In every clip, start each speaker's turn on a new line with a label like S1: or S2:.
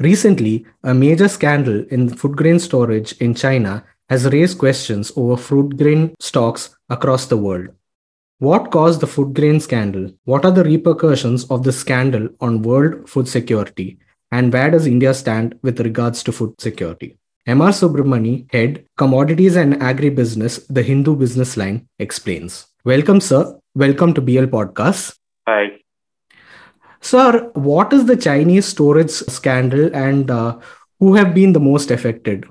S1: Recently, a major scandal in food grain storage in China has raised questions over food grain stocks across the world. What caused the food grain scandal? What are the repercussions of the scandal on world food security? And where does India stand with regards to food security? MR Subramani, Head, Commodities and Agribusiness, The Hindu Business Line, explains. Welcome, sir. Welcome to BL Podcast.
S2: Hi.
S1: Sir, what is the Chinese storage scandal and uh, who have been the most affected?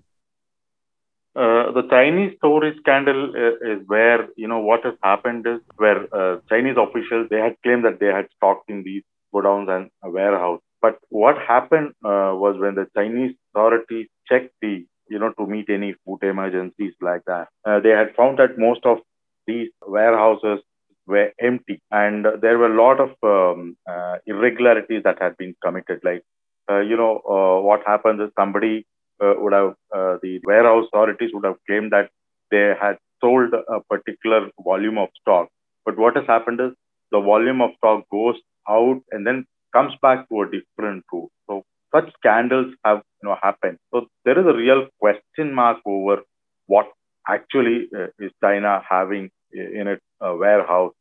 S2: Uh, the Chinese storage scandal is, uh, is, where, you know, what has happened is where uh, Chinese officials, they had claimed that they had stocked in these godowns and a warehouse. But what happened uh, was when the Chinese authorities checked the, you know, to meet any food emergencies like that, uh, they had found that most of these warehouses were empty. And there were a lot of um, uh, irregularities that had been committed. Like uh, you know uh, what happens is somebody uh, would have uh, the warehouse authorities would have claimed that they had sold a particular volume of stock. But what has happened is the volume of stock goes out and then comes back to a different route. So such scandals have you know happened. So there is a real question mark over what actually uh, is china having in uh, warehouse.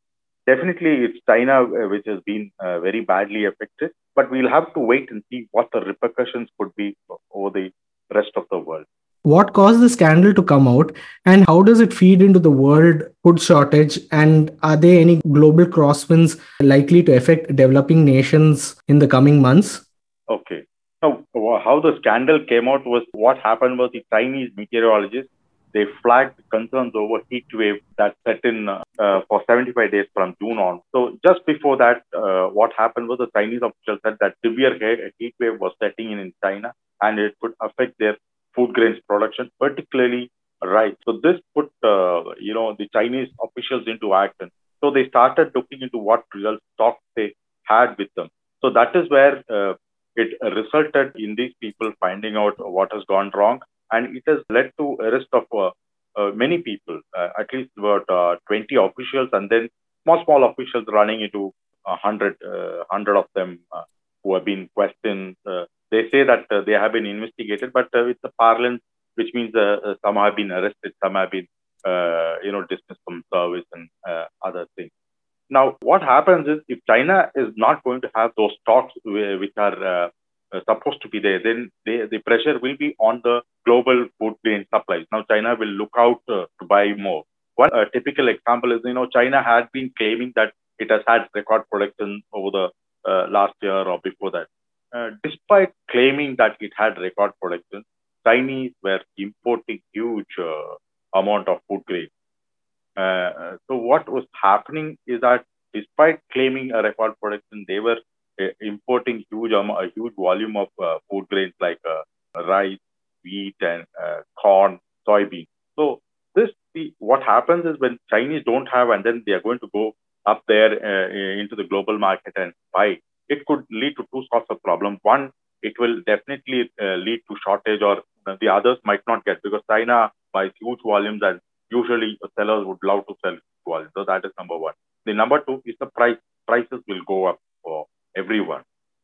S2: Definitely, it's China uh, which has been uh, very badly affected, but we'll have to wait and see what the repercussions could be over the rest of the world.
S1: What caused the scandal to come out, and how does it feed into the world food shortage? And are there any global crosswinds likely to affect developing nations in the coming months?
S2: Okay. Now, how the scandal came out was what happened was the Chinese meteorologists they flagged concerns over heat wave that set in uh, for 75 days from June on. So just before that, uh, what happened was the Chinese officials said that severe heat wave was setting in in China and it could affect their food grains production, particularly rice. So this put uh, you know the Chinese officials into action. So they started looking into what real stock they had with them. So that is where uh, it resulted in these people finding out what has gone wrong and it has led to arrest of uh, uh, many people, uh, at least about uh, 20 officials, and then small, small officials running into 100, 100 uh, of them uh, who have been questioned. Uh, they say that they have been investigated, but it's a parlance, which means some have been arrested, some have been, you know, dismissed from service and other things. Now, what happens is if China is not going to have those talks which are supposed to be there, then they, the pressure will be on the global food grain supplies. Now, China will look out uh, to buy more. One uh, typical example is, you know, China had been claiming that it has had record production over the uh, last year or before that. Uh, despite claiming that it had record production, Chinese were importing huge uh, amount of food grain. so what was happening is that despite claiming a record production, they were importing huge a huge volume of uh, food grains like uh, rice, wheat, and uh, corn, soybean. So this the, what happens is when Chinese don't have, and then they are going to go up there into the global market and buy. It could lead to two sorts of problems. One, it will definitely lead to shortage, or the others might not get because China buys huge volumes and usually sellers would love to sell volume. So that is number one. The number two is the price. Prices will go up everyone,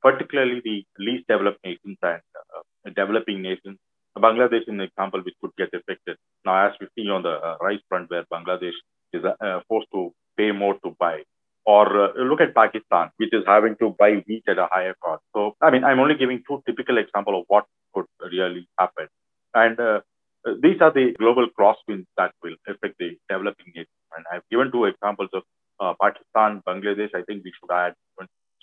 S2: particularly the least developed nations and uh, developing nations. Bangladesh is an example which could get affected. Now, as we see on the uh, rice front, where Bangladesh is uh, forced to pay more to buy. Or uh, look at Pakistan, which is having to buy wheat at a higher cost. So, I mean, I'm only giving two typical examples of what could really happen. And uh, these are the global crosswinds that will affect the developing nations. And I've given two examples of uh, Pakistan, Bangladesh. I think we should add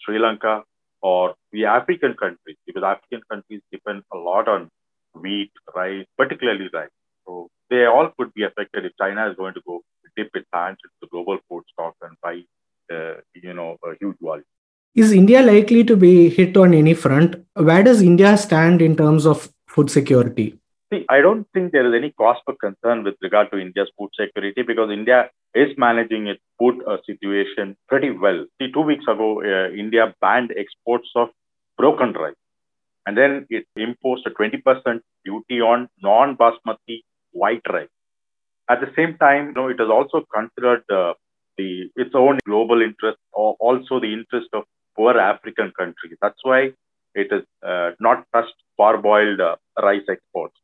S2: Sri Lanka, or the African countries, because African countries depend a lot on wheat, rice, particularly rice. So they all could be affected if China is going to go dip its hands into the global food stock and buy, uh, you know, a huge volume.
S1: Is India likely to be hit on any front? Where does India stand in terms of food security?
S2: See, I don't think there is any cause for concern with regard to India's food security because India is managing its food uh, situation pretty well. See, two weeks ago, uh, India banned exports of broken rice. And then it imposed a 20% duty on non basmati white rice. At the same time, you know, it has also considered uh, the its own global interest or also the interest of poor African countries. That's why it is uh, not touched parboiled uh, rice exports.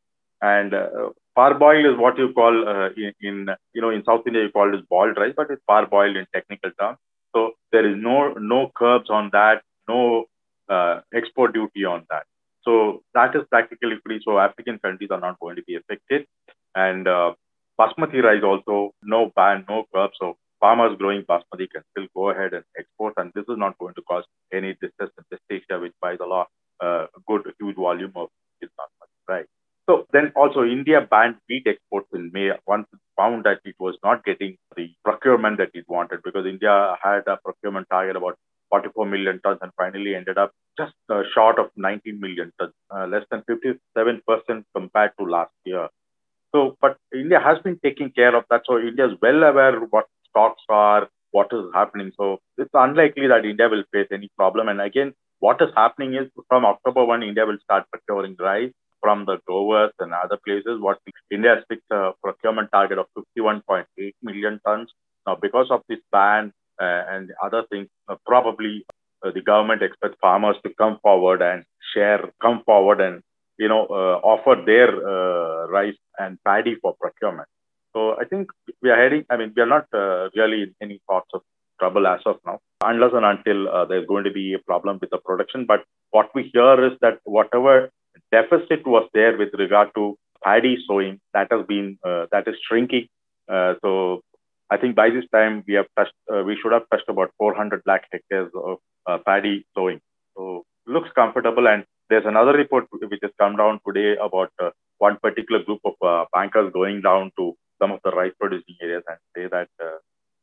S2: And uh, parboiled is what you call uh, in, in, you know in South India you call it boiled rice, but it's parboiled in technical terms. So there is no no curbs on that, no uh, export duty on that. So that is practically free. So African countries are not going to be affected. And uh, basmati rice also no ban, no curbs. So farmers growing basmati can still go ahead and export, and this is not going to cause any distress in West Asia, which buys a lot, uh, good huge volume of basmati rice. So then also India banned wheat exports in May once it found that it was not getting the procurement that it wanted because India had a procurement target about 44 million tons and finally ended up just uh, short of 19 million tons, uh, less than 57% compared to last year. So, but India has been taking care of that. So India is well aware what stocks are, what is happening. So it's unlikely that India will face any problem. And again, what is happening is from October 1, India will start procuring rice from the growers and other places. What India has fixed a procurement target of 51.8 million tons. Now, because of this ban uh, and other things, uh, probably uh, the government expects farmers to come forward and share, come forward and you know offer their rice and paddy for procurement. So I think we are heading. I mean, we are not really in any sorts of trouble as of now, unless and until uh, there's going to be a problem with the production. But what we hear is that whatever deficit was there with regard to paddy sowing, that has been uh, that is shrinking. Uh, so I think by this time we have touched, uh, we should have touched about 400 lakh hectares of uh, paddy sowing. So looks comfortable. And there's another report which has come down today about uh, one particular group of uh, bankers going down to some of the rice producing areas and say that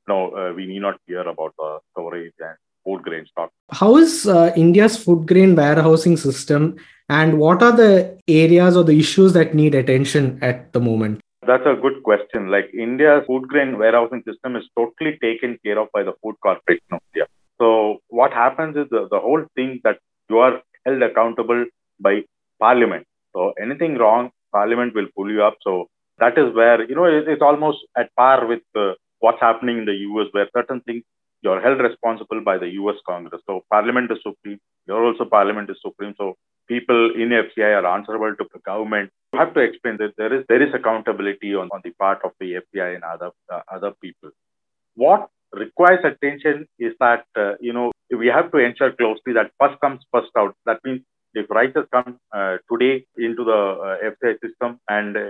S2: no, we need not fear about the storage and food grain stock.
S1: How is India's food grain warehousing system, and what are the areas or the issues that need attention at the moment?
S2: That's a good question. Like India's food grain warehousing system is totally taken care of by the Food Corporation of India. So what happens is the, the whole thing that you are held accountable by Parliament. So anything wrong, Parliament will pull you up. So that is where you know it, it's almost at par with uh, what's happening in the US, where certain things you're held responsible by the US Congress. So Parliament is supreme. You're also Parliament is supreme. So people in FCI are answerable to the government. You have to explain that there is there is accountability on, on the part of the FCI and other uh, other people. What requires attention is that uh, you know we have to ensure closely that first comes first out. That means if rices come uh, today into the uh, FCI system and uh,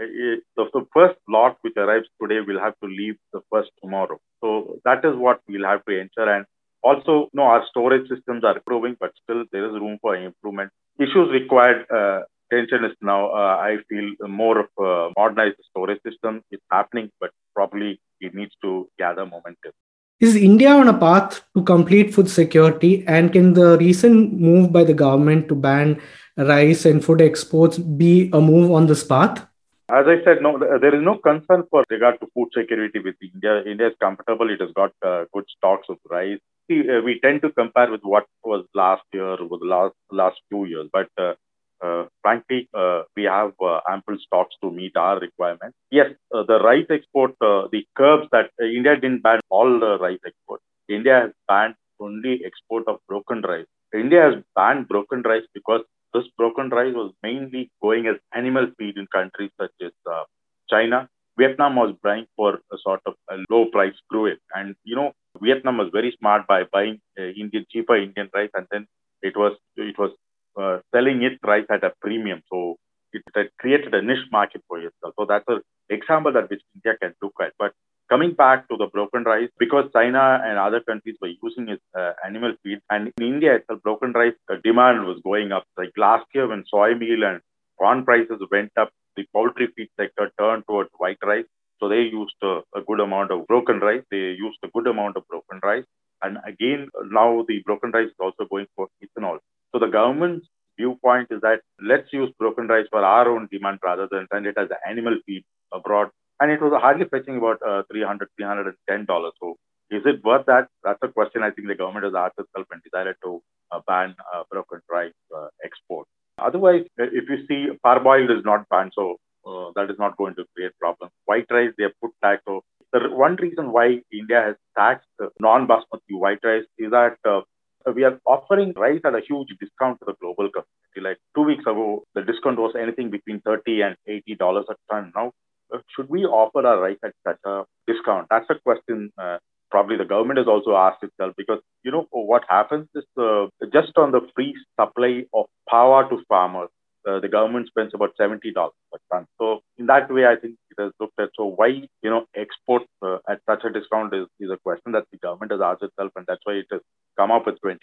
S2: the, the, first lot which arrives today will have to leave the first tomorrow. So that is what we'll have to ensure. And also, you no, our storage systems are improving, but still there is room for improvement. Issues required uh, attention is now, uh, I feel, more of a modernized storage system. It's happening, but probably it needs to gather momentum.
S1: Is India on a path to complete food security? And can the recent move by the government to ban rice and food exports be a move on this path?
S2: As I said, no, there is no concern for regard to food security with India. India is comfortable. It has got uh, good stocks of rice. See, uh, we tend to compare with what was last year the last last few years, but uh, uh, frankly, uh, we have uh, ample stocks to meet our requirements. Yes, uh, the rice export, uh, the curbs that India didn't ban all the rice export. India has banned only export of broken rice. India has banned broken rice because this broken rice was mainly going as animal feed in countries such as China. Vietnam was buying for a sort of a low price crude. And, you know, Vietnam was very smart by buying Indian, cheaper Indian rice. And then it was, it was uh, selling its rice at a premium. So it, it created a niche market for itself. So that's an example that which India can look at. But coming back to the broken rice, because China and other countries were using its uh, animal feed, and in India itself, broken rice uh, demand was going up. Like last year, when soy meal and corn prices went up, the poultry feed sector turned towards white rice. So they used a, a good amount of broken rice. They used a good amount of broken rice. And again, now the broken rice is also going for ethanol. So the government's viewpoint is that let's use broken rice for our own demand rather than send it as animal feed abroad. And it was hardly fetching about uh, 300 $310. So is it worth that? That's a question I think the government has asked itself and decided to uh, ban uh, broken rice uh, export. Otherwise, if you see, parboiled is not banned, so uh, that is not going to create problems. White rice, they have put tax. So the one reason why India has taxed non-basmati white rice is that uh, we are offering rice at a huge discount to the global community. Like two weeks ago, the discount was anything between 30 and 80 dollars a ton. Now, uh, should we offer our rice at such a discount? That's a question. Uh, probably the government has also asked itself because you know what happens is uh, just on the free supply of power to farmers uh, the government spends about $70 per ton. So in that way, I think it has looked at, so why, you know, export uh, at such a discount is, is a question that the government has asked itself. And that's why it has come up with 20%.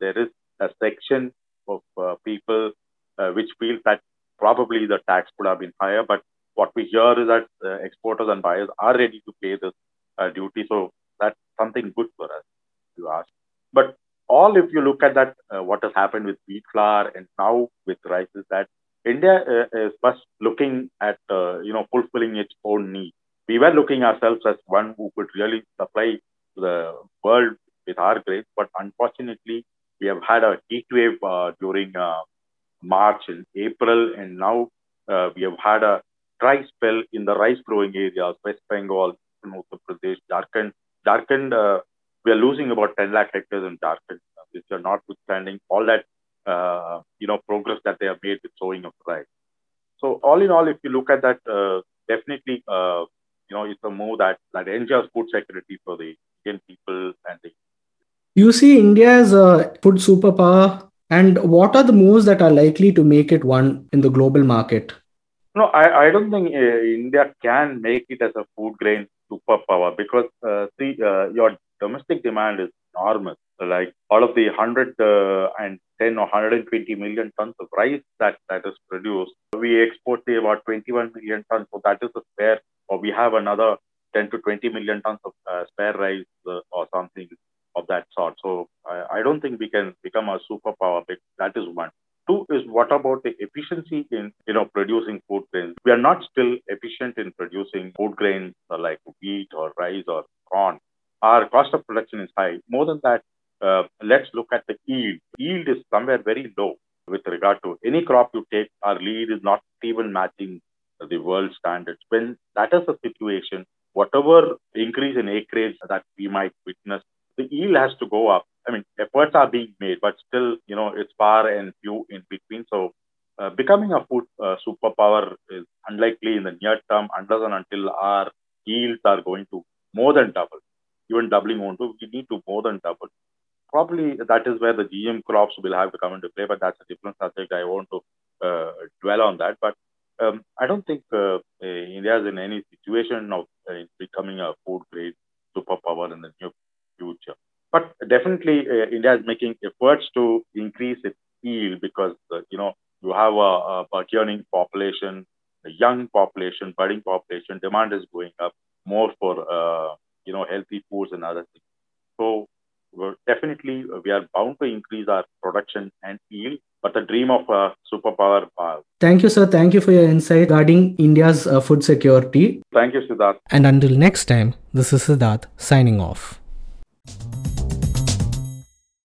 S2: There is a section of uh, people uh, which feel that probably the tax could have been higher. But what we hear is that uh, exporters and buyers are ready to pay this uh, duty. So something good for us, you ask. But all if you look at that, uh, what has happened with wheat flour and now with rice is that India uh, is first looking at, uh, you know, fulfilling its own needs. We were looking ourselves as one who could really supply the world with our grains, but unfortunately, we have had a heat wave uh, during uh, March and April, and now we have had a dry spell in the rice growing areas, West Bengal, Uttar Pradesh, Jharkhand. Jharkhand we are losing about 10 lakh hectares in Jharkhand, which are notwithstanding all that, uh, you know, progress that they have made with sowing of rice. So all in all, if you look at that, uh, definitely, uh, you know, it's a move that, that ensures food security for the Indian people and the.
S1: You see India as a food superpower, and what are the moves that are likely to make it one in the global market?
S2: No, I, I don't think uh, India can make it as a food grain superpower because uh, see, uh, your domestic demand is enormous. Like all of the 110 or 120 million tons of rice that, that is produced, we export say, about 21 million tons. So that is a spare, or we have another 10 to 20 million tons of uh, spare rice uh, or something of that sort. So I, I don't think we can become a superpower. That is one. Two is what about the efficiency in you know producing food grains? We are not still efficient in producing food grains like wheat or rice or corn our cost of production is high. More than that, uh, let's look at the yield. Yield is somewhere very low with regard to any crop you take. Our yield is not even matching the world standards. When that is the situation, whatever increase in acreage that we might witness, the yield has to go up. I mean, efforts are being made, but still, you know, it's far and few in between. So, uh, becoming a food uh, superpower is unlikely in the near term unless and until our yields are going to more than double even doubling won't do. We need to more than double. Probably that is where the GM crops will have to come into play, but that's a different subject. I won't to uh, dwell on that. But um, I don't think uh, India is in any situation of uh, becoming a food grade superpower in the near future. But definitely, uh, India is making efforts to increase its yield because uh, you know you have a, a burgeoning population, a young population, budding population. Demand is going up more for uh, you know, healthy foods and other things. So definitely we are bound to increase our production and yield, but the dream of a superpower. Uh,
S1: Thank you, sir. Thank you for your insight regarding India's uh, food security.
S2: Thank you, Siddharth.
S1: And until next time, this is Siddharth signing off.